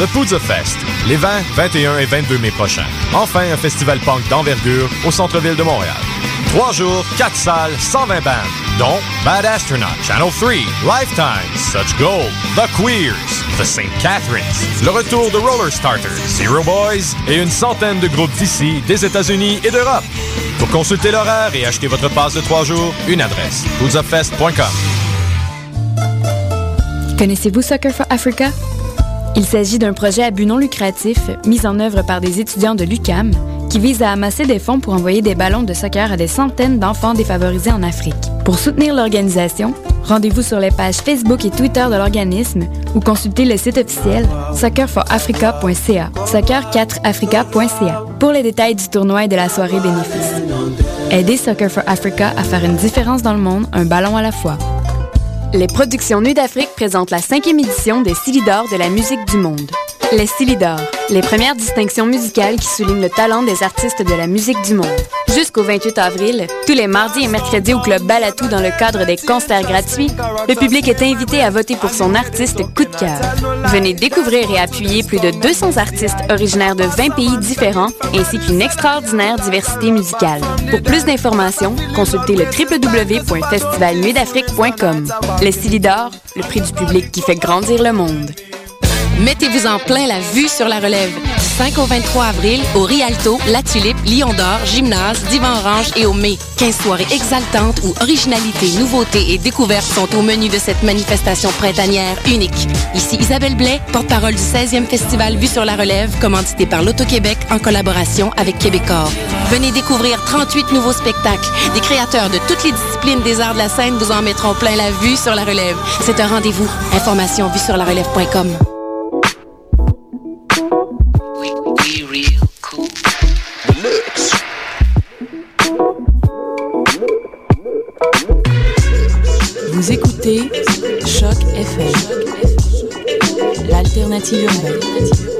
le Poudre Fest, les 20, 21 et 22 mai prochains. Enfin, un festival punk d'envergure au centre-ville de Montréal. Trois jours, quatre salles, 120 bandes, dont Bad Astronaut, Channel 3, Lifetime, Such Gold, The Queers, The St. Catharines, le retour de Roller Starters, Zero Boys et une centaine de groupes d'ici, des États-Unis et d'Europe. Pour consulter l'horaire et acheter votre passe de trois jours, une adresse, poudzafest.com. Connaissez-vous Soccer for Africa? Il s'agit d'un projet à but non lucratif mis en œuvre par des étudiants de l'UCAM qui vise à amasser des fonds pour envoyer des ballons de soccer à des centaines d'enfants défavorisés en Afrique. Pour soutenir l'organisation, rendez-vous sur les pages Facebook et Twitter de l'organisme ou consultez le site officiel soccerforafrica.ca, soccer4africa.ca pour les détails du tournoi et de la soirée bénéfice. Aidez Soccer for Africa à faire une différence dans le monde, un ballon à la fois. Les productions Nuit d'Afrique présentent la cinquième édition des Silidor de la musique du monde. Les Silidor, les premières distinctions musicales qui soulignent le talent des artistes de la musique du monde. Jusqu'au 28 avril, tous les mardis et mercredis au Club Balatou dans le cadre des concerts gratuits, le public est invité à voter pour son artiste coup de cœur. Venez découvrir et appuyer plus de 200 artistes originaires de 20 pays différents ainsi qu'une extraordinaire diversité musicale. Pour plus d'informations, consultez le www.festivalnuitdafrique.com. Les Silidor, le prix du public qui fait grandir le monde. Mettez-vous en plein la vue sur la relève. Du 5 au 23 avril, au Rialto, La Tulipe, Lion d'Or, Gymnase, Divan Orange et au Mai. 15 soirées exaltantes où originalité, nouveauté et découverte sont au menu de cette manifestation printanière unique. Ici Isabelle Blais, porte-parole du 16e Festival Vue sur la relève, commandité par l'Auto-Québec en collaboration avec Québecor. Venez découvrir 38 nouveaux spectacles. Des créateurs de toutes les disciplines des arts de la scène vous en mettront plein la vue sur la relève. C'est un rendez-vous. Information vue sur la relève.com. 肌肉没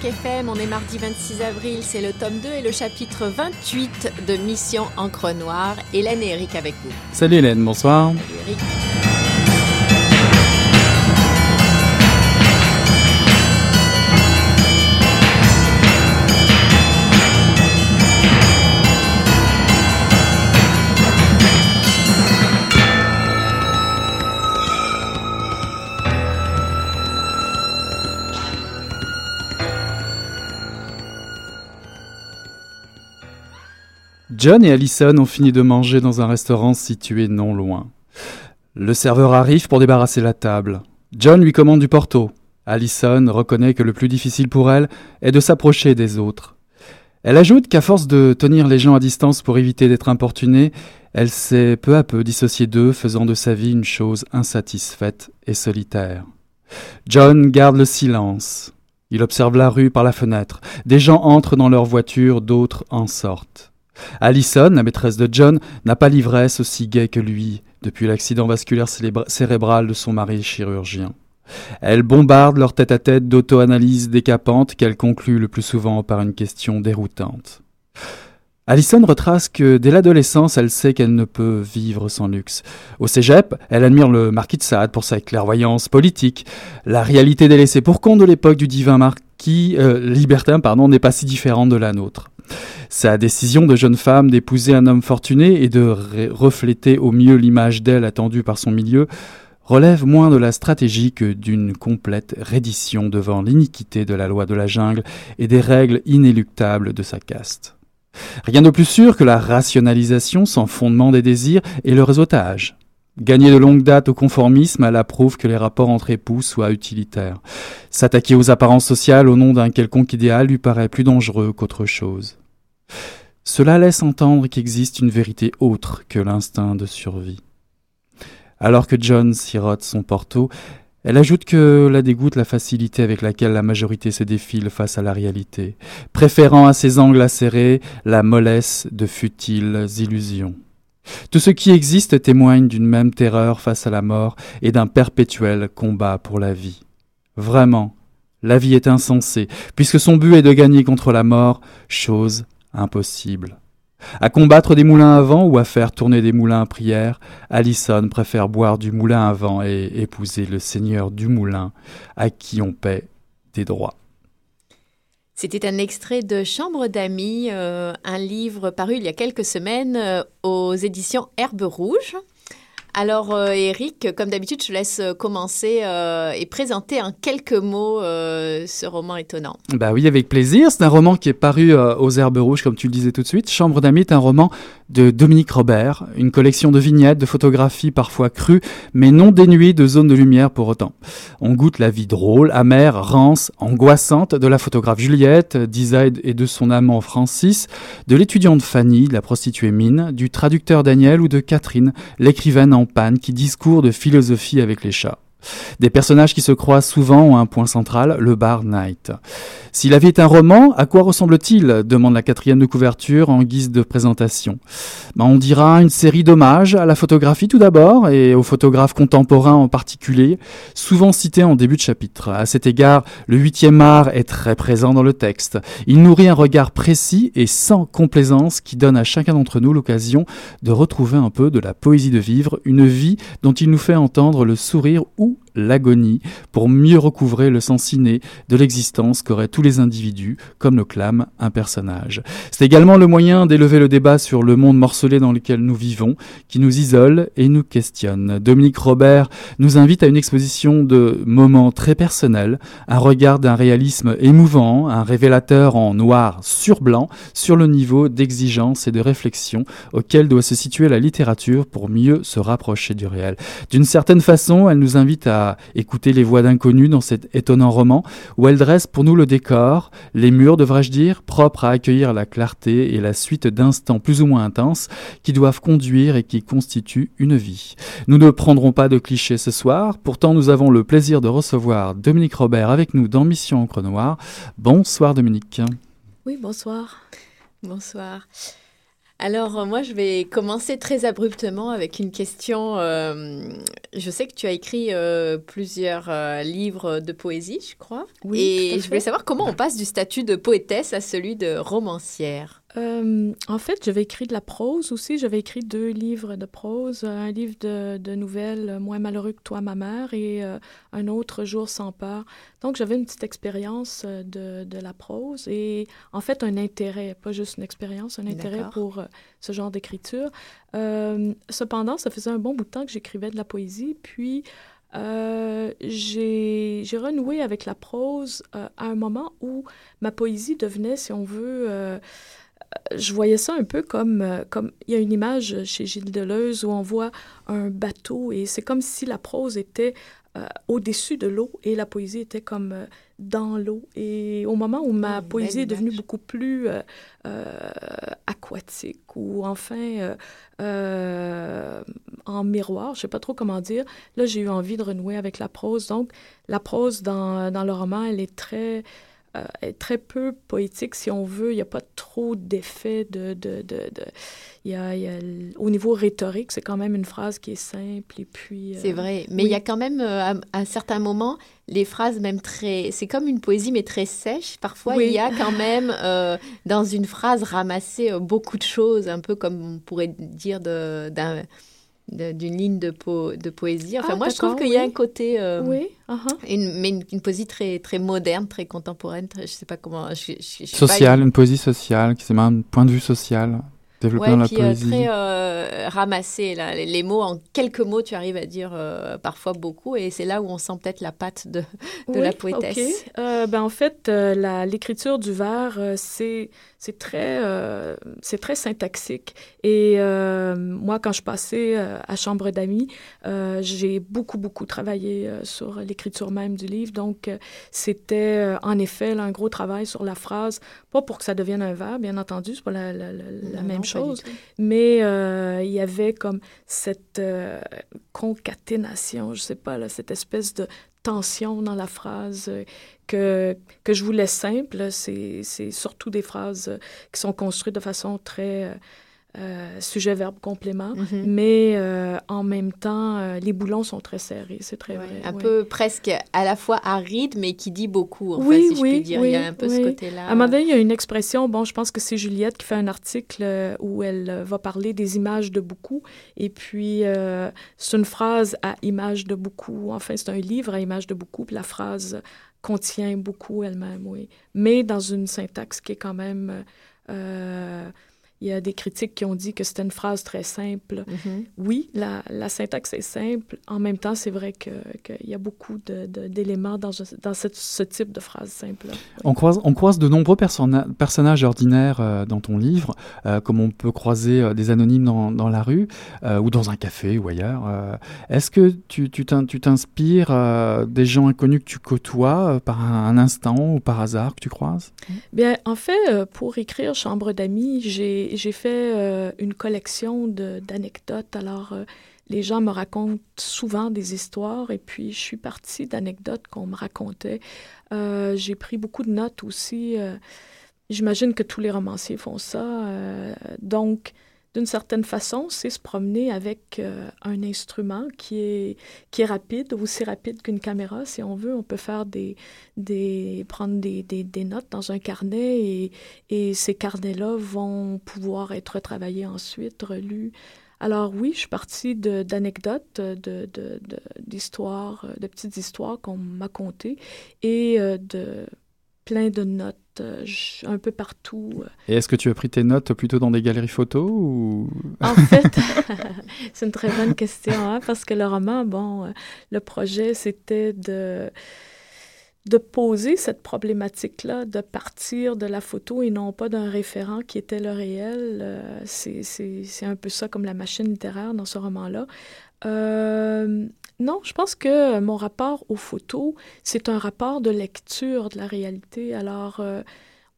Choc FM, on est mardi 26 avril, c'est le tome 2 et le chapitre 28 de Mission Encre Noire. Hélène et Eric avec vous. Salut Hélène, bonsoir. Salut Eric. John et Allison ont fini de manger dans un restaurant situé non loin. Le serveur arrive pour débarrasser la table. John lui commande du porto. Allison reconnaît que le plus difficile pour elle est de s'approcher des autres. Elle ajoute qu'à force de tenir les gens à distance pour éviter d'être importunée, elle s'est peu à peu dissociée d'eux, faisant de sa vie une chose insatisfaite et solitaire. John garde le silence. Il observe la rue par la fenêtre. Des gens entrent dans leur voiture, d'autres en sortent. Allison, la maîtresse de John, n'a pas l'ivresse aussi gaie que lui depuis l'accident vasculaire cérébral de son mari chirurgien. Elle bombarde leur tête-à-tête d'auto-analyse décapante qu'elle conclut le plus souvent par une question déroutante. Allison retrace que dès l'adolescence, elle sait qu'elle ne peut vivre sans luxe. Au cégep, elle admire le marquis de Sade pour sa clairvoyance politique. La réalité délaissée pour compte de l'époque du divin marquis euh, libertin pardon, n'est pas si différente de la nôtre. Sa décision de jeune femme d'épouser un homme fortuné et de refléter au mieux l'image d'elle attendue par son milieu relève moins de la stratégie que d'une complète reddition devant l'iniquité de la loi de la jungle et des règles inéluctables de sa caste. Rien de plus sûr que la rationalisation sans fondement des désirs et le réseautage. Gagner de longue date au conformisme, elle approuve que les rapports entre époux soient utilitaires. S'attaquer aux apparences sociales au nom d'un quelconque idéal lui paraît plus dangereux qu'autre chose. Cela laisse entendre qu'existe une vérité autre que l'instinct de survie. Alors que John sirote son porto, elle ajoute que la dégoûte la facilité avec laquelle la majorité se défile face à la réalité, préférant à ses angles acérés la mollesse de futiles illusions. Tout ce qui existe témoigne d'une même terreur face à la mort et d'un perpétuel combat pour la vie. Vraiment, la vie est insensée, puisque son but est de gagner contre la mort, chose impossible. À combattre des moulins à vent ou à faire tourner des moulins à prière, Allison préfère boire du moulin à vent et épouser le seigneur du moulin, à qui on paie des droits. C'était un extrait de Chambre d'amis, euh, un livre paru il y a quelques semaines euh, aux éditions Herbe Rouge. Alors, euh, Eric, comme d'habitude, je te laisse euh, commencer euh, et présenter en quelques mots ce roman étonnant. Bah oui, avec plaisir. C'est un roman qui est paru aux Herbes Rouges, comme tu le disais tout de suite. Chambre d'amis est un roman de Dominique Robert, une collection de vignettes, de photographies parfois crues, mais non dénuées de zones de lumière pour autant. On goûte la vie drôle, amère, rance, angoissante de la photographe Juliette, d'Isa et de son amant Francis, de l'étudiante Fanny, de la prostituée Mine, du traducteur Daniel ou de Catherine, l'écrivaine qui discourt de philosophie avec les chats. Des personnages qui se croisent souvent ont un point central, le bar Night. Si la vie est un roman, à quoi ressemble-t-il? demande la quatrième de couverture en guise de présentation. Ben, on dira une série d'hommages à la photographie tout d'abord et aux photographes contemporains en particulier, souvent cités en début de chapitre. À cet égard, le huitième art est très présent dans le texte. Il nourrit un regard précis et sans complaisance qui donne à chacun d'entre nous l'occasion de retrouver un peu de la poésie de vivre, une vie dont il nous fait entendre le sourire ou know l'agonie pour mieux recouvrer le sens inné de l'existence qu'auraient tous les individus, comme le clame un personnage. C'est également le moyen d'élever le débat sur le monde morcelé dans lequel nous vivons, qui nous isole et nous questionne. Dominique Robert nous invite à une exposition de moments très personnels, un regard d'un réalisme émouvant, un révélateur en noir sur blanc sur le niveau d'exigence et de réflexion auquel doit se situer la littérature pour mieux se rapprocher du réel. D'une certaine façon, elle nous invite à écouter les voix d'inconnus dans cet étonnant roman, où elle dresse pour nous le décor, les murs, devrais-je dire, propres à accueillir la clarté et la suite d'instants plus ou moins intenses qui doivent conduire et qui constituent une vie. Nous ne prendrons pas de clichés ce soir, pourtant nous avons le plaisir de recevoir Dominique Robert avec nous dans Mission Encre Noire. Bonsoir Dominique. Oui, bonsoir. Bonsoir. Alors, euh, moi, je vais commencer très abruptement avec une question. Euh, je sais que tu as écrit euh, plusieurs livres de poésie, je crois. Oui. Et je voulais savoir comment on passe du statut de poétesse à celui de romancière. Euh, en fait, j'avais écrit de la prose aussi. J'avais écrit deux livres de prose, un livre de, de nouvelles, Moins malheureux que toi, ma mère, et euh, un autre, Jour sans peur. Donc, j'avais une petite expérience euh, de, de, la prose et en fait, un intérêt, pas juste une expérience, un intérêt pour ce genre d'écriture. cependant, ça faisait un bon bout de temps que j'écrivais de la poésie, puis j'ai renoué avec la prose à un moment où ma poésie devenait, si on veut, je voyais ça un peu comme, euh, comme il y a une image chez Gilles Deleuze où on voit un bateau et c'est comme si la prose était euh, au-dessus de l'eau et la poésie était comme euh, dans l'eau. Et au moment où ma poésie est devenue beaucoup plus aquatique ou enfin en miroir, je sais pas trop comment dire, là j'ai eu envie de renouer avec la prose. Donc la prose dans, dans le roman, elle est très euh, est très peu poétique, si on veut. Il n'y a pas trop d'effet de... de, de, de... Il y a, il y a, au niveau rhétorique, c'est quand même une phrase qui est simple et puis... Euh, c'est vrai, mais il y a quand même, euh, à, un certain moment, les phrases même très... C'est comme une poésie, mais très sèche. Parfois, il y a quand même, dans une phrase, ramassé beaucoup de choses, un peu comme on pourrait dire d'un d'une ligne de, po de poésie. Enfin, ah, moi, je trouve qu'il y a un côté... Euh, oui, uh-huh. une, mais une, poésie très, très moderne, très contemporaine. je sais pas comment... Je, je, sociale, une poésie sociale, qui c'est un point de vue social développer dans la puis, euh, poésie. très euh, ramassé. Là. Les, mots, en quelques mots, tu arrives à dire parfois beaucoup. Et c'est là où on sent peut-être la patte de, de la poétesse. ben, en fait, l'écriture du vers, c'est c'est très, euh, c'est très syntaxique. Et euh, moi, quand je passais euh, à Chambre d'amis, j'ai beaucoup, beaucoup travaillé sur l'écriture même du livre. Donc, c'était en effet un gros travail sur la phrase, pas pour que ça devienne un verbe, bien entendu, c'est pas la, la, la, même chose, mais il y avait comme cette concaténation, je sais pas, là, cette espèce de tension dans la phrase que, que je voulais simple. C'est surtout des phrases qui sont construites de façon très, euh, sujet, verbe, complément, mhm. mais euh, en même temps, euh, les boulons sont très serrés, c'est très vrai. Un peu presque à la fois aride, mais qui dit beaucoup, en oui, fait, si oui, je puis dire. il y a un peu ce côté-là. À un moment donné, il y a une expression, bon, je pense que c'est Juliette qui fait un article où elle va parler des images de beaucoup, et puis c'est une phrase à image de beaucoup, enfin, c'est un livre à image de beaucoup, puis la phrase contient beaucoup elle-même, oui, mais dans une syntaxe qui est quand même... Il y a des critiques qui ont dit que c'était une phrase très simple. Mm-hmm. Oui, la, la, syntaxe est simple. En même temps, c'est vrai qu'il y a beaucoup d'éléments de, dans, dans ce type de phrase simple. On croise, on croise de nombreux personnages ordinaires euh, dans ton livre, euh, comme on peut croiser euh, des anonymes dans, dans la rue ou dans un café ou ailleurs. Est-ce que tu t'inspires des gens inconnus que tu côtoies par un, instant ou par hasard que tu croises? Bien, en fait, pour écrire Chambre d'amis, j'ai j'ai fait euh, une collection d'anecdotes. Alors, euh, les gens me racontent souvent des histoires et puis je suis partie d'anecdotes qu'on me racontait. Euh, j'ai pris beaucoup de notes aussi. J'imagine que tous les romanciers font ça. donc, d'une certaine façon, c'est se promener avec euh, un instrument qui est, rapide, aussi rapide qu'une caméra, si on veut. On peut faire des, prendre des, notes dans un carnet et, et ces carnets-là vont pouvoir être travaillés ensuite, relus. Alors oui, je suis partie d'anecdotes, d'histoires, de, de, de, petites histoires qu'on m'a contées et euh, de plein de notes euh, un peu partout. Et est-ce que tu as pris tes notes plutôt dans des galeries photos ou... En fait, c'est une très bonne question, hein, parce que le roman, bon, euh, le projet, c'était de de poser cette problématique-là, de partir de la photo et non pas d'un référent qui était le réel. Euh, c'est un peu ça comme la machine littéraire dans ce roman-là. Euh, non, je pense que mon rapport aux photos, c'est un rapport de lecture de la réalité. Alors, euh,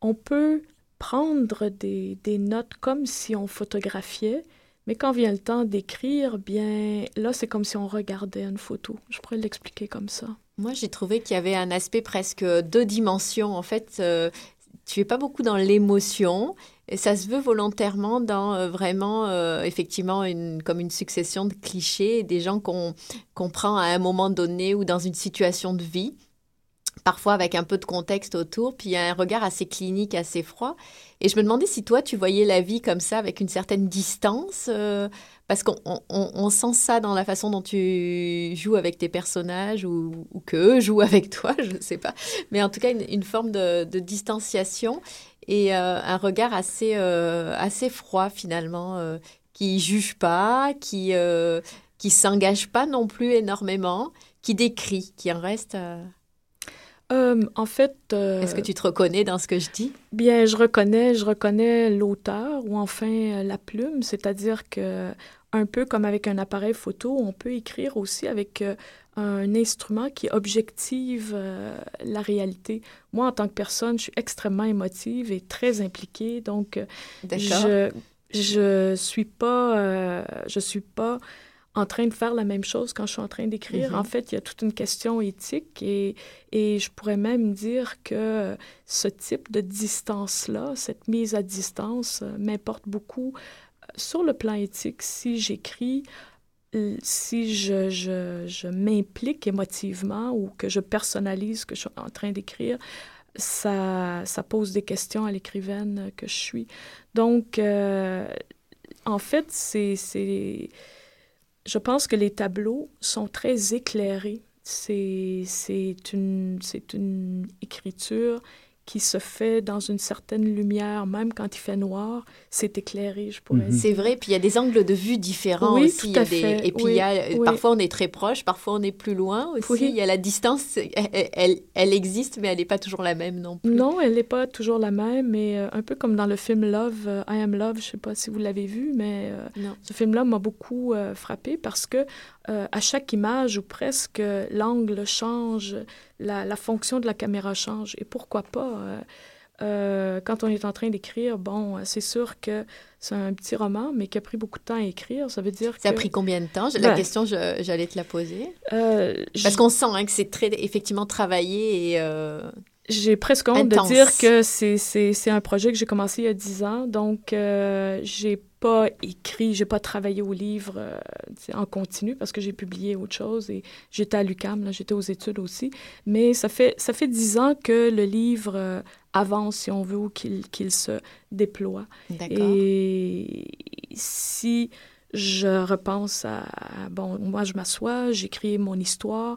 on peut prendre des, des, notes comme si on photographiait, mais quand vient le temps d'écrire, bien là, c'est comme si on regardait une photo. Je pourrais l'expliquer comme ça. Moi, j'ai trouvé qu'il y avait un aspect presque deux dimensions. En fait, euh, tu es pas beaucoup dans l'émotion. Et ça se veut volontairement dans euh, vraiment, euh, effectivement, une, comme une succession de clichés, des gens qu'on prend à un moment donné ou dans une situation de vie, parfois avec un peu de contexte autour, puis un regard assez clinique, assez froid. Et je me demandais si toi, tu voyais la vie comme ça, avec une certaine distance, euh, parce qu'on on, sent ça dans la façon dont tu joues avec tes personnages ou, ou qu'eux jouent avec toi, je ne sais pas. Mais en tout cas, une, forme de, distanciation et euh, un regard assez, euh, assez froid finalement, qui juge pas, qui qui s'engage pas non plus énormément, qui décrit, qui en reste... Euh, en fait... Euh, Est-ce que tu te reconnais dans ce que je dis? Bien, je reconnais, je reconnais l'auteur ou enfin euh, la plume, c'est-à-dire que un peu comme avec un appareil photo, on peut écrire aussi avec un instrument qui objective la réalité. Moi, en tant que personne, je suis extrêmement émotive et très impliquée, donc je je suis pas je suis pas en train de faire la même chose quand je suis en train d'écrire. Mm-hmm. En fait, il y a toute une question éthique et, et je pourrais même dire que ce type de distance-là, cette mise à distance, euh, m'importe beaucoup euh, sur le plan éthique. Si j'écris, si je, je, je m'implique émotivement ou que je personnalise ce que je suis en train d'écrire, ça, ça pose des questions à l'écrivaine que je suis. Donc, euh, en fait, c'est je pense que les tableaux sont très éclairés. C'est une, une écriture qui se fait dans une certaine lumière, même quand il fait noir, c'est éclairé, je pourrais mhm. dire. C'est vrai, puis il y a des angles de vue différents oui, aussi. Tout à fait. Et puis il y a, parfois on est très proche, parfois on est plus loin aussi. Il y a la distance, elle, elle, existe, mais elle n'est pas toujours la même non plus. Non, elle n'est pas toujours la même, mais euh, un peu comme dans le film Love, euh, I Am Love, je ne sais pas si vous l'avez vu, mais euh, ce film-là m'a beaucoup frappé parce que à chaque image ou presque, l'angle change, la, la, fonction de la caméra change. Et pourquoi pas euh, euh, quand on est en train d'écrire, bon, c'est sûr que c'est un petit roman, mais qui a pris beaucoup de temps à écrire. Ça veut dire Ça a pris combien de temps? La ben, question, j'allais te la poser. Euh, Parce qu'on sent hein, que c'est très, effectivement, travaillé et... j'ai presque honte de dire que c'est un projet que j'ai commencé il y a 10 ans. Donc, euh, j'ai pas écrit, j'ai pas travaillé au livre euh, en continu parce que j'ai publié autre chose et j'étais à l'UCAM, j'étais aux études aussi. Mais ça fait, ça fait 10 ans que le livre euh, avance, si on veut, ou qu'il se déploie. Et si je repense à, bon, moi je m'assois, j'écris mon histoire,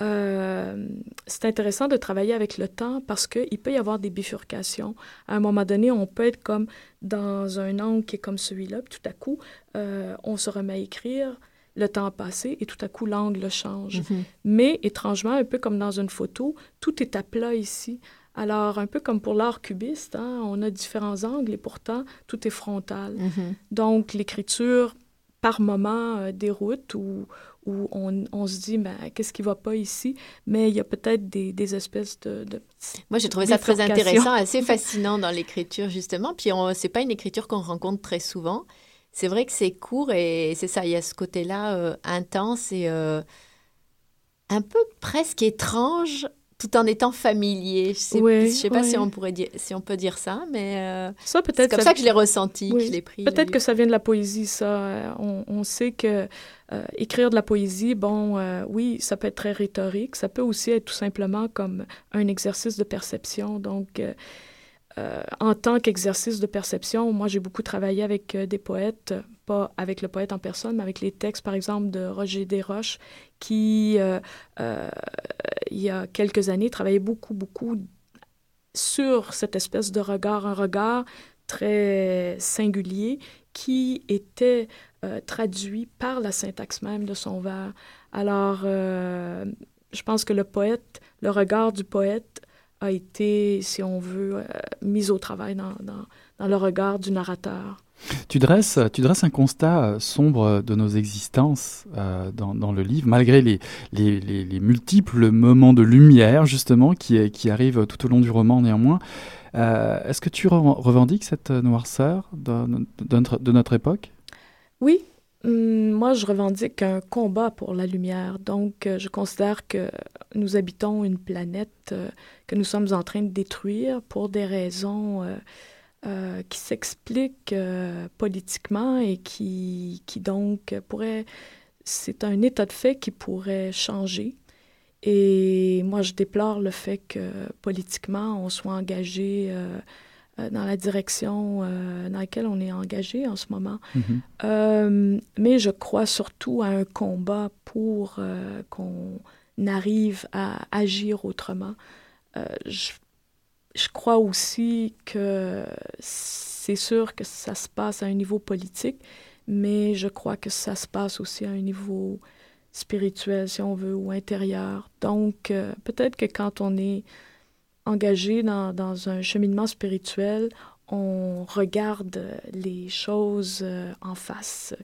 euh, c'est intéressant de travailler avec le temps parce qu'il peut y avoir des bifurcations. À un moment donné, on peut être comme dans un angle qui est comme celui-là, puis tout à coup, euh, on se remet à écrire, le temps a passé et tout à coup, l'angle change. Mm-hmm. Mais étrangement, un peu comme dans une photo, tout est à plat ici. Alors, un peu comme pour l'art cubiste, hein, on a différents angles et pourtant, tout est frontal. Mm-hmm. Donc, l'écriture, par moment, euh, déroute ou, où on, se dit, ben, qu'est-ce qui va pas ici? Mais il y a peut-être des, des, espèces de, Moi, j'ai trouvé ça très intéressant, assez fascinant dans l'écriture, justement. Puis, ce n'est pas une écriture qu'on rencontre très souvent. C'est vrai que c'est court et c'est ça, il y a ce côté-là euh, intense et euh, un peu presque étrange tout en étant familier. Je sais, je sais pas si on pourrait dire, si on peut dire ça, mais euh, ça peut-être. C'est comme ça, que je l'ai ressenti, que je l'ai pris. Peut-être que ça vient de la poésie, ça. On, on sait que euh, écrire de la poésie, bon, euh, oui, ça peut être très rhétorique. Ça peut aussi être tout simplement comme un exercice de perception. Donc, en tant qu'exercice de perception, moi, j'ai beaucoup travaillé avec des poètes, pas avec le poète en personne, mais avec les textes, par exemple, de Roger Desroches, qui, euh, euh, il y a quelques années, travaillait beaucoup, beaucoup sur cette espèce de regard, un regard très singulier qui était euh, traduit par la syntaxe même de son vers. Alors, je pense que le poète, le regard du poète a été, si on veut, mis au travail dans, le regard du narrateur. Tu dresses, tu dresses un constat euh, sombre de nos existences euh, dans, le livre, malgré les, les, les, multiples moments de lumière, justement, qui, qui arrivent tout au long du roman, néanmoins. Euh, est-ce que tu revendiques cette noirceur de, de, notre, époque? Oui. Hum, moi, je revendique un combat pour la lumière. Donc, je considère que nous habitons une planète que nous sommes en train de détruire pour des raisons euh, qui s'explique euh, politiquement et qui, qui donc pourrait... C'est un état de fait qui pourrait changer. Et moi, je déplore le fait que politiquement, on soit engagé euh, dans la direction dans laquelle on est engagé en ce moment. Mm-hmm. mais je crois surtout à un combat pour qu'on arrive à agir autrement. je je crois aussi que c'est sûr que ça se passe à un niveau politique, mais je crois que ça se passe aussi à un niveau spirituel, si on veut, ou intérieur. Donc, euh, peut-être que quand on est engagé dans, dans, un cheminement spirituel, on regarde les choses euh, en face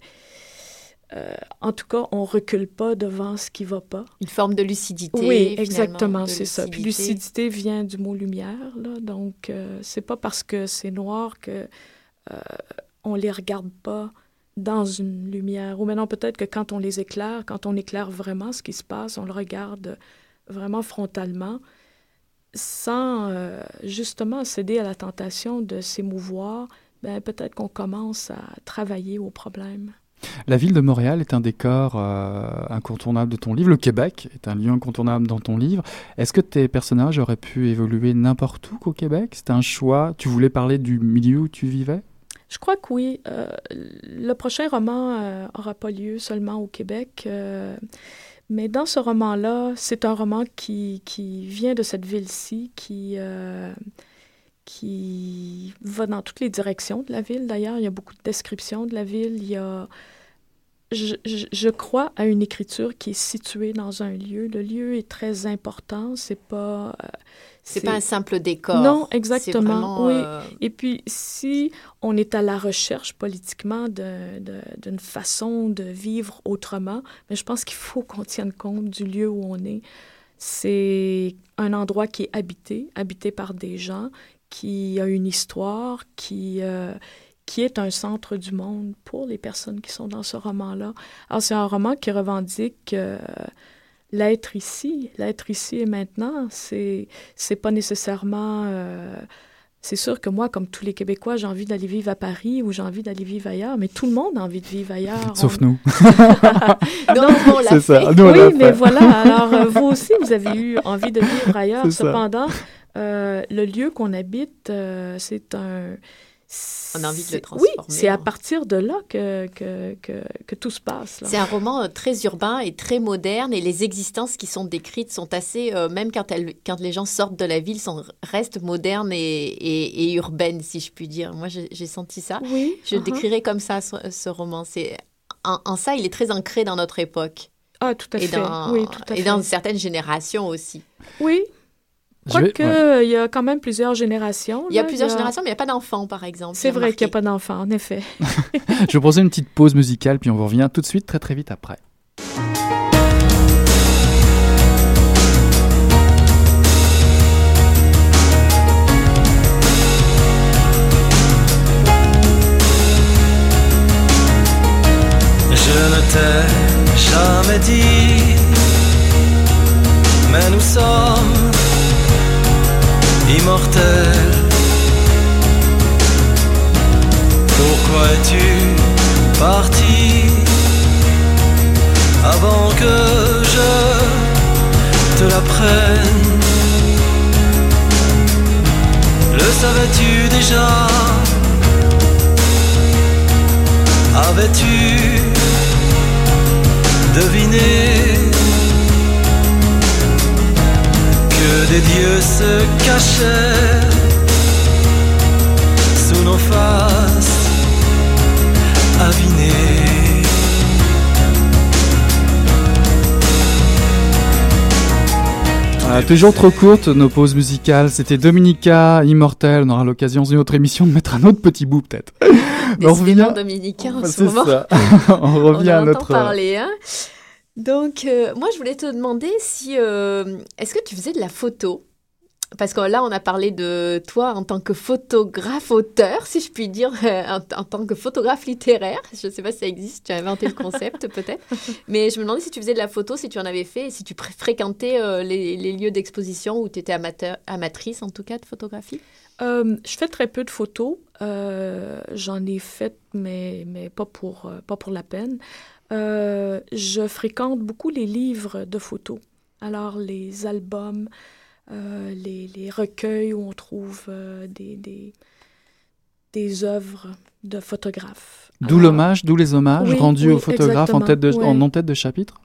euh, en tout cas, on recule pas devant ce qui va pas. Une forme de lucidité. Oui, exactement, c'est ça. Puis lucidité vient du mot lumière, là. Donc, euh, c'est pas parce que c'est noir que euh, on les regarde pas dans une lumière. Ou maintenant, peut-être que quand on les éclaire, quand on éclaire vraiment ce qui se passe, on le regarde vraiment frontalement, sans euh, justement céder à la tentation de s'émouvoir. Ben, peut-être qu'on commence à travailler au problème. La ville de Montréal est un décor euh, incontournable de ton livre. Le Québec est un lieu incontournable dans ton livre. Est-ce que tes personnages auraient pu évoluer n'importe où qu'au Québec? C'était un choix? Tu voulais parler du milieu où tu vivais? Je crois que oui. Euh, le prochain roman euh, pas lieu seulement au Québec. mais dans ce roman-là, c'est un roman qui, qui, vient de cette ville-ci, qui, qui va dans toutes les directions de la ville. D'ailleurs, il y a beaucoup de descriptions de la ville. Il y a je, crois à une écriture qui est située dans un lieu. Le lieu est très important. C'est pas. Euh, c'est pas un simple décor. Non, exactement. oui. Euh, Et puis, si on est à la recherche politiquement d'une façon de vivre autrement, mais je pense qu'il faut qu'on tienne compte du lieu où on est. C'est un endroit qui est habité, habité par des gens, qui a une histoire, qui, euh, qui est un centre du monde pour les personnes qui sont dans ce roman-là. Alors, c'est un roman qui revendique euh, l'être ici, l'être ici et maintenant, c'est c'est pas nécessairement c'est sûr que moi, comme tous les Québécois, j'ai envie d'aller vivre à Paris ou j'ai envie d'aller vivre ailleurs, mais tout le monde a envie de vivre ailleurs. Sauf nous. non, on l'a fait. oui, mais voilà. Alors, euh, vous aussi, vous avez eu envie de vivre ailleurs. Cependant, euh, le lieu qu'on habite, euh, c'est un on a envie de le transformer. Oui, c'est à partir de là que, que, que, tout se passe. C'est un roman euh, très urbain et très moderne et les existences qui sont décrites sont assez, euh, même quand, elles, quand les gens sortent de la ville, sont, restent modernes et, et, urbaines, si je puis dire. Moi, j'ai senti ça. Oui. Je uh-huh. décrirais comme ça ce, roman. C'est en, ça, il est très ancré dans notre époque. Ah, tout à et fait. Dans, oui, tout à et dans certaines générations aussi. Oui, Quoique, il y a quand même plusieurs générations. Il y a plusieurs générations, mais il n'y a pas d'enfants, par exemple. C'est vrai qu'il n'y a pas d'enfants, en effet. Je vais poser une petite pause musicale, puis on vous revient tout de suite, très très vite après. Je ne t'ai jamais dit, Pourquoi es-tu parti avant que je te la prenne Le savais-tu déjà? Avais-tu deviné? Des dieux se cachaient sous nos faces avinées. Ah, toujours trop courte nos pauses musicales. C'était Dominica, Immortel. On aura l'occasion d'une autre émission de mettre un autre petit bout peut-être. On revient. Dominica en ce moment. Ça. on revient à notre. parler. Hein donc, euh, moi, je voulais te demander si. Euh, est-ce que tu faisais de la photo? Parce que là, on a parlé de toi en tant que photographe-auteur, si je puis dire, en, tant que photographe littéraire. Je ne sais pas si ça existe, tu as inventé le concept peut-être. Mais je me demandais si tu faisais de la photo, si tu en avais fait, si tu fréquentais euh, les, lieux d'exposition où tu étais amateur, amatrice en tout cas de photographie? je fais très peu de photos. J'en ai fait, mais, mais pas, pour, pas pour la peine. Euh, je fréquente beaucoup les livres de photos. Alors, les albums, euh, les, les, recueils où on trouve euh, des, des, des, œuvres de photographes. D'où l'hommage, d'où les hommages rendus aux photographes en, tête de, en non-tête de chapitre?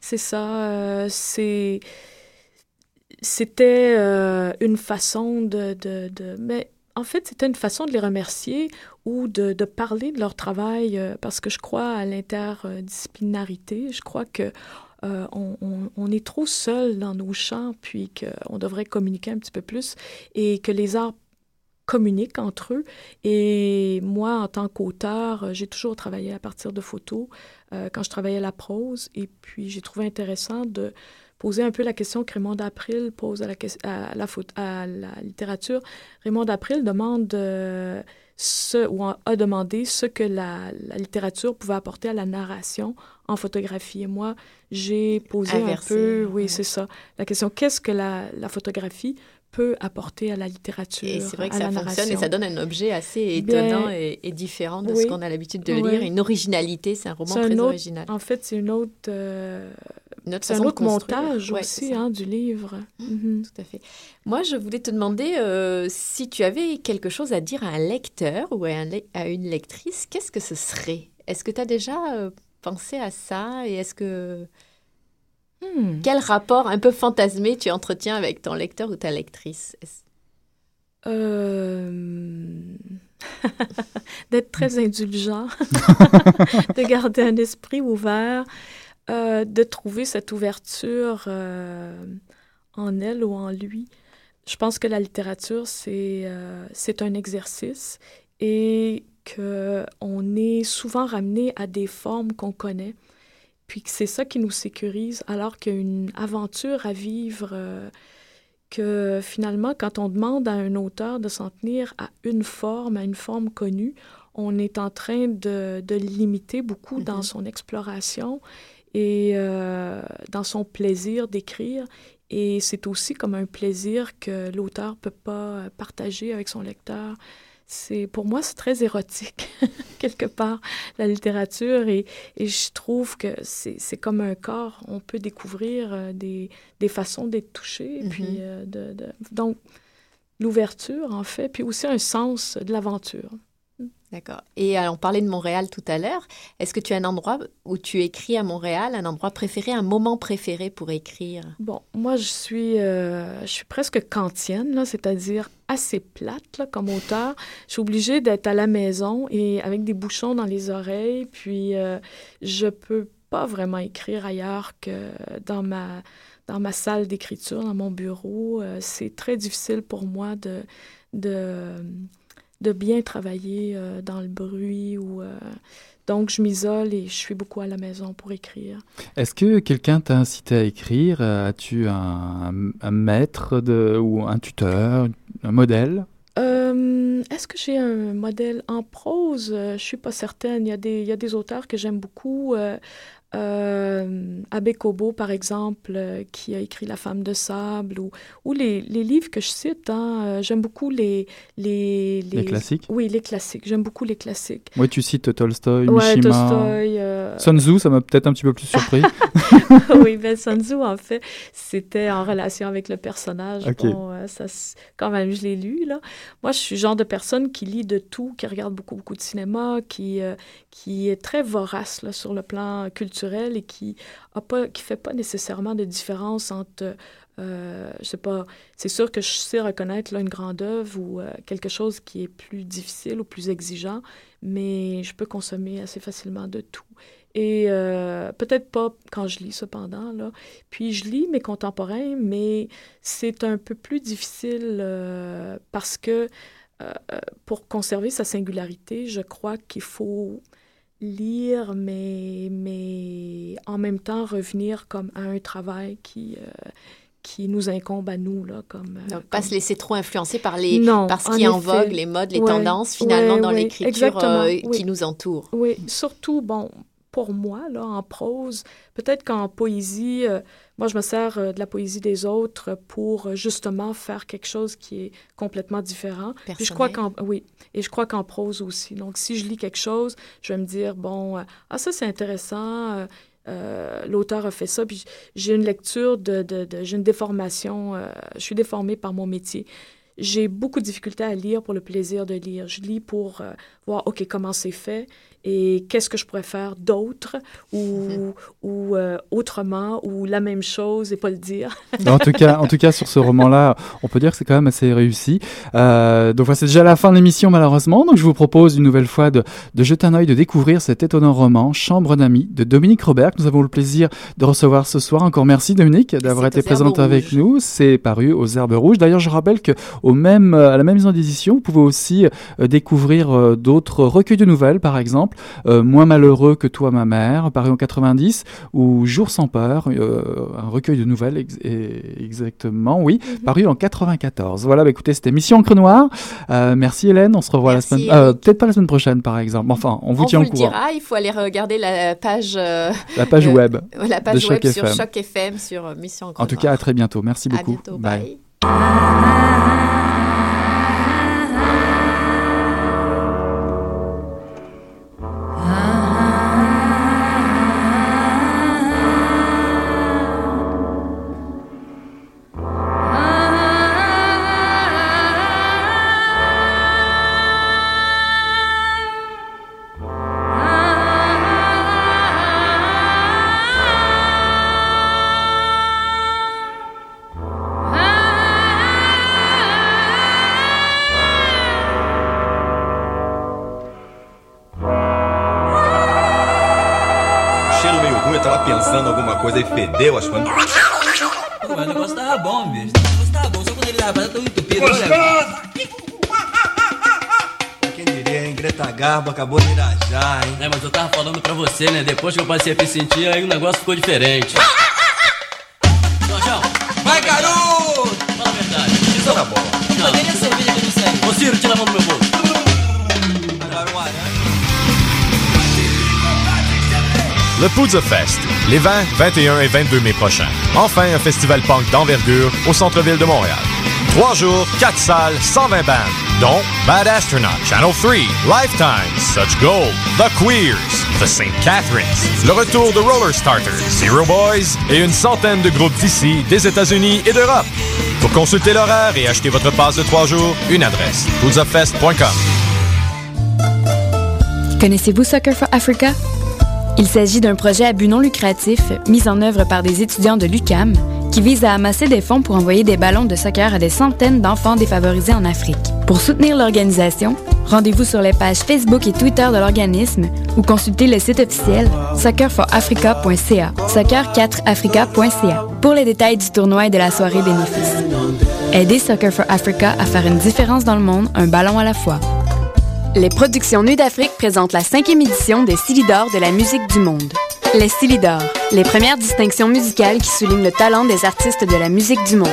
C'est ça. c'est c'était une façon de, de, de, Mais en fait, c'était une façon de les remercier ou de, parler de leur travail euh, parce que je crois à l'interdisciplinarité. Je crois que euh, on, est trop seul dans nos champs, puis qu'on devrait communiquer un petit peu plus et que les arts communiquent entre eux. Et moi, en tant qu'auteur, j'ai toujours travaillé à partir de photos euh, quand je travaillais la prose. Et puis, j'ai trouvé intéressant de poser un peu la question que Raymond April pose à la, à la, à la littérature. Raymond April demande ce, ou a demandé ce que la, littérature pouvait apporter à la narration en photographie. Et moi, j'ai posé un peu, oui, c'est ça, la question qu'est-ce que la, la photographie peut apporter à la littérature. Et c'est vrai que ça fonctionne et ça donne un objet assez étonnant et, différent de ce qu'on a l'habitude de lire. Une originalité, c'est un roman très original. En fait, c'est une autre. Euh, c'est un autre montage aussi hein, du livre. Mmh, mhm. Tout à fait. Moi, je voulais te demander euh, si tu avais quelque chose à dire à un lecteur ou à, une lectrice, qu'est-ce que ce serait? Est-ce que tu as déjà euh, pensé à ça? Et est-ce que Hmm. Quel rapport un peu fantasmé tu entretiens avec ton lecteur ou ta lectrice? Euh... D'être très indulgent, de garder un esprit ouvert, euh, de trouver cette ouverture euh, en elle ou en lui. Je pense que la littérature, c'est euh, un exercice et qu'on est souvent ramené à des formes qu'on connaît puis que c'est ça qui nous sécurise, alors qu'il y a une aventure à vivre, euh, que finalement, quand on demande à un auteur de s'en tenir à une forme, à une forme connue, on est en train de, de limiter beaucoup dans mm-hmm. son exploration et euh, dans son plaisir d'écrire. Et c'est aussi comme un plaisir que l'auteur peut pas partager avec son lecteur. C'est pour moi c'est très érotique quelque part la littérature et, et je trouve que c'est comme un corps. On peut découvrir euh, des, des façons d'être touché. Mhm. Puis euh, de, de- donc l'ouverture en fait, puis aussi un sens de l'aventure. D'accord. Et euh, on parlait de Montréal tout à l'heure. Est-ce que tu as un endroit où tu écris à Montréal, un endroit préféré, un moment préféré pour écrire? Bon, moi, je suis, euh, je suis presque kantienne, c'est-à-dire assez plate là, comme auteur. Je suis obligée d'être à la maison et avec des bouchons dans les oreilles, puis euh, je peux pas vraiment écrire ailleurs que dans ma, dans ma salle d'écriture, dans mon bureau. Euh, c'est très difficile pour moi de, de, de bien travailler euh, dans le bruit ou... euh, donc, je m'isole et je suis beaucoup à la maison pour écrire. Est-ce que quelqu'un t'a incité à écrire? Euh, As-tu un, un maître de, ou un tuteur, un modèle? Euh, Est-ce que j'ai un modèle en prose? Je suis pas certaine. Il y a des, il y a des auteurs que j'aime beaucoup. Euh, Abbé Kobo, par exemple, euh, qui a écrit La femme de sable, ou, ou les, les livres que je cite. hein, euh, j'aime beaucoup les, les, Les classiques? Oui, les classiques. J'aime beaucoup les classiques. Oui, tu cites Tolstoy, Ouais, Mishima. Tolstoy. euh, Sun Tzu, ça m'a peut-être un petit peu plus surpris. oui, ben Sun Tzu, en fait, c'était en relation avec le personnage. Bon, ça, quand même, je l'ai lu, là. Moi, je suis le genre de personne qui lit de tout, qui regarde beaucoup, beaucoup de cinéma, qui, qui est très vorace là, sur le plan culturel et qui a pas, qui fait pas nécessairement de différence entre... Euh, je sais pas, c'est sûr que je sais reconnaître là, une grande œuvre ou euh, quelque chose qui est plus difficile ou plus exigeant, mais je peux consommer assez facilement de tout. Et euh, peut-être pas quand je lis, cependant. Là. Puis je lis mes contemporains, mais c'est un peu plus difficile euh, parce que pour conserver sa singularité, je crois qu'il faut lire, mais, mais en même temps revenir comme à un travail qui, euh, qui nous incombe à nous. Là, comme, euh, Donc, pas comme- se laisser trop influencer par, les, Non, par ce qui est en vogue, les modes, les Ouais, tendances, finalement, ouais, dans ouais, l'écriture euh, qui nous entoure. Oui, surtout, bon, pour moi, là, en prose, peut-être qu'en poésie, euh, moi, je me sers euh, de la poésie des autres pour euh, justement faire quelque chose qui est complètement différent. Puis je crois qu'en, oui, et je crois qu'en prose aussi. Donc, si je lis quelque chose, je vais me dire, bon, ah, ça, c'est intéressant. l'auteur a fait ça, puis j'ai une lecture de, de, de- j'ai une déformation, je suis déformée par mon métier. J'ai beaucoup de difficultés à lire pour le plaisir de lire. Je lis pour euh, voir, OK, comment c'est fait et qu'est-ce que je pourrais faire d'autre ou, ou euh, autrement ou la même chose et pas le dire? en, tout cas, en tout cas, sur ce roman-là, on peut dire que c'est quand même assez réussi. Euh, donc voilà, c'est déjà la fin de l'émission malheureusement. Donc je vous propose une nouvelle fois de, de jeter un œil, de découvrir cet étonnant roman Chambre d'amis de Dominique Robert que nous avons le plaisir de recevoir ce soir. Encore merci Dominique d'avoir été présente avec Rouges. nous. C'est paru aux Herbes Rouges. D'ailleurs, je rappelle que au même, à la même maison d'édition, vous pouvez aussi euh, découvrir euh, d'autres recueils de nouvelles, par exemple, euh, Moins malheureux que toi, ma mère, paru en 90, ou Jour sans peur, euh, un recueil de nouvelles ex- exactement, oui, paru en 94. Voilà, bah, écoutez, c'était Mission Encre Noire. Euh, merci Hélène, on se revoit Merci, la semaine, peut-être pas la semaine prochaine, par exemple. Enfin, on vous On tient vous au le courant. dira, il faut aller regarder la page, La page de- web. la de page Choc web sur. Choc FM, sur Mission Encre En tout Noire. cas, à très bientôt. Merci À beaucoup. bientôt, Bye. bye. Coisa e fedeu as coisas. Mas o negócio tava bom, bicho. O negócio tava bom, só quando ele tava tão entupido. olha. Quem diria, hein? Greta Garbo acabou de irajar, hein? É, mas eu tava falando pra você, né? Depois que eu passei a me sentir, aí o negócio ficou diferente. Jorjão, Vai, garoto! fala a verdade. Isso na bola. Não. Cadê a cerveja que eu não sei? Ô Ciro, tira a mão do meu bolso. Era um aranha. le Poudre Fest, les 20, 21 et 22 mai prochains. Enfin, un festival punk d'envergure au centre-ville de Montréal. Trois jours, quatre salles, 120 bandes, dont Bad Astronaut, Channel 3, Lifetime, Such Gold, The Queers, The St. Catharines, le retour de Roller Starters, Zero Boys et une centaine de groupes d'ici, des États-Unis et d'Europe. Pour consulter l'horaire et acheter votre passe de trois jours, une adresse, poudzafest.com. Connaissez-vous Soccer for Africa? Il s'agit d'un projet à but non lucratif mis en œuvre par des étudiants de l'UCAM qui vise à amasser des fonds pour envoyer des ballons de soccer à des centaines d'enfants défavorisés en Afrique. Pour soutenir l'organisation, rendez-vous sur les pages Facebook et Twitter de l'organisme ou consultez le site officiel soccerforafrica.ca, soccer4africa.ca pour les détails du tournoi et de la soirée bénéfice. Aidez Soccer for Africa à faire une différence dans le monde, un ballon à la fois. Les productions Nuit d'Afrique présentent la cinquième édition des Silidor de la musique du monde. Les Silidor, les premières distinctions musicales qui soulignent le talent des artistes de la musique du monde.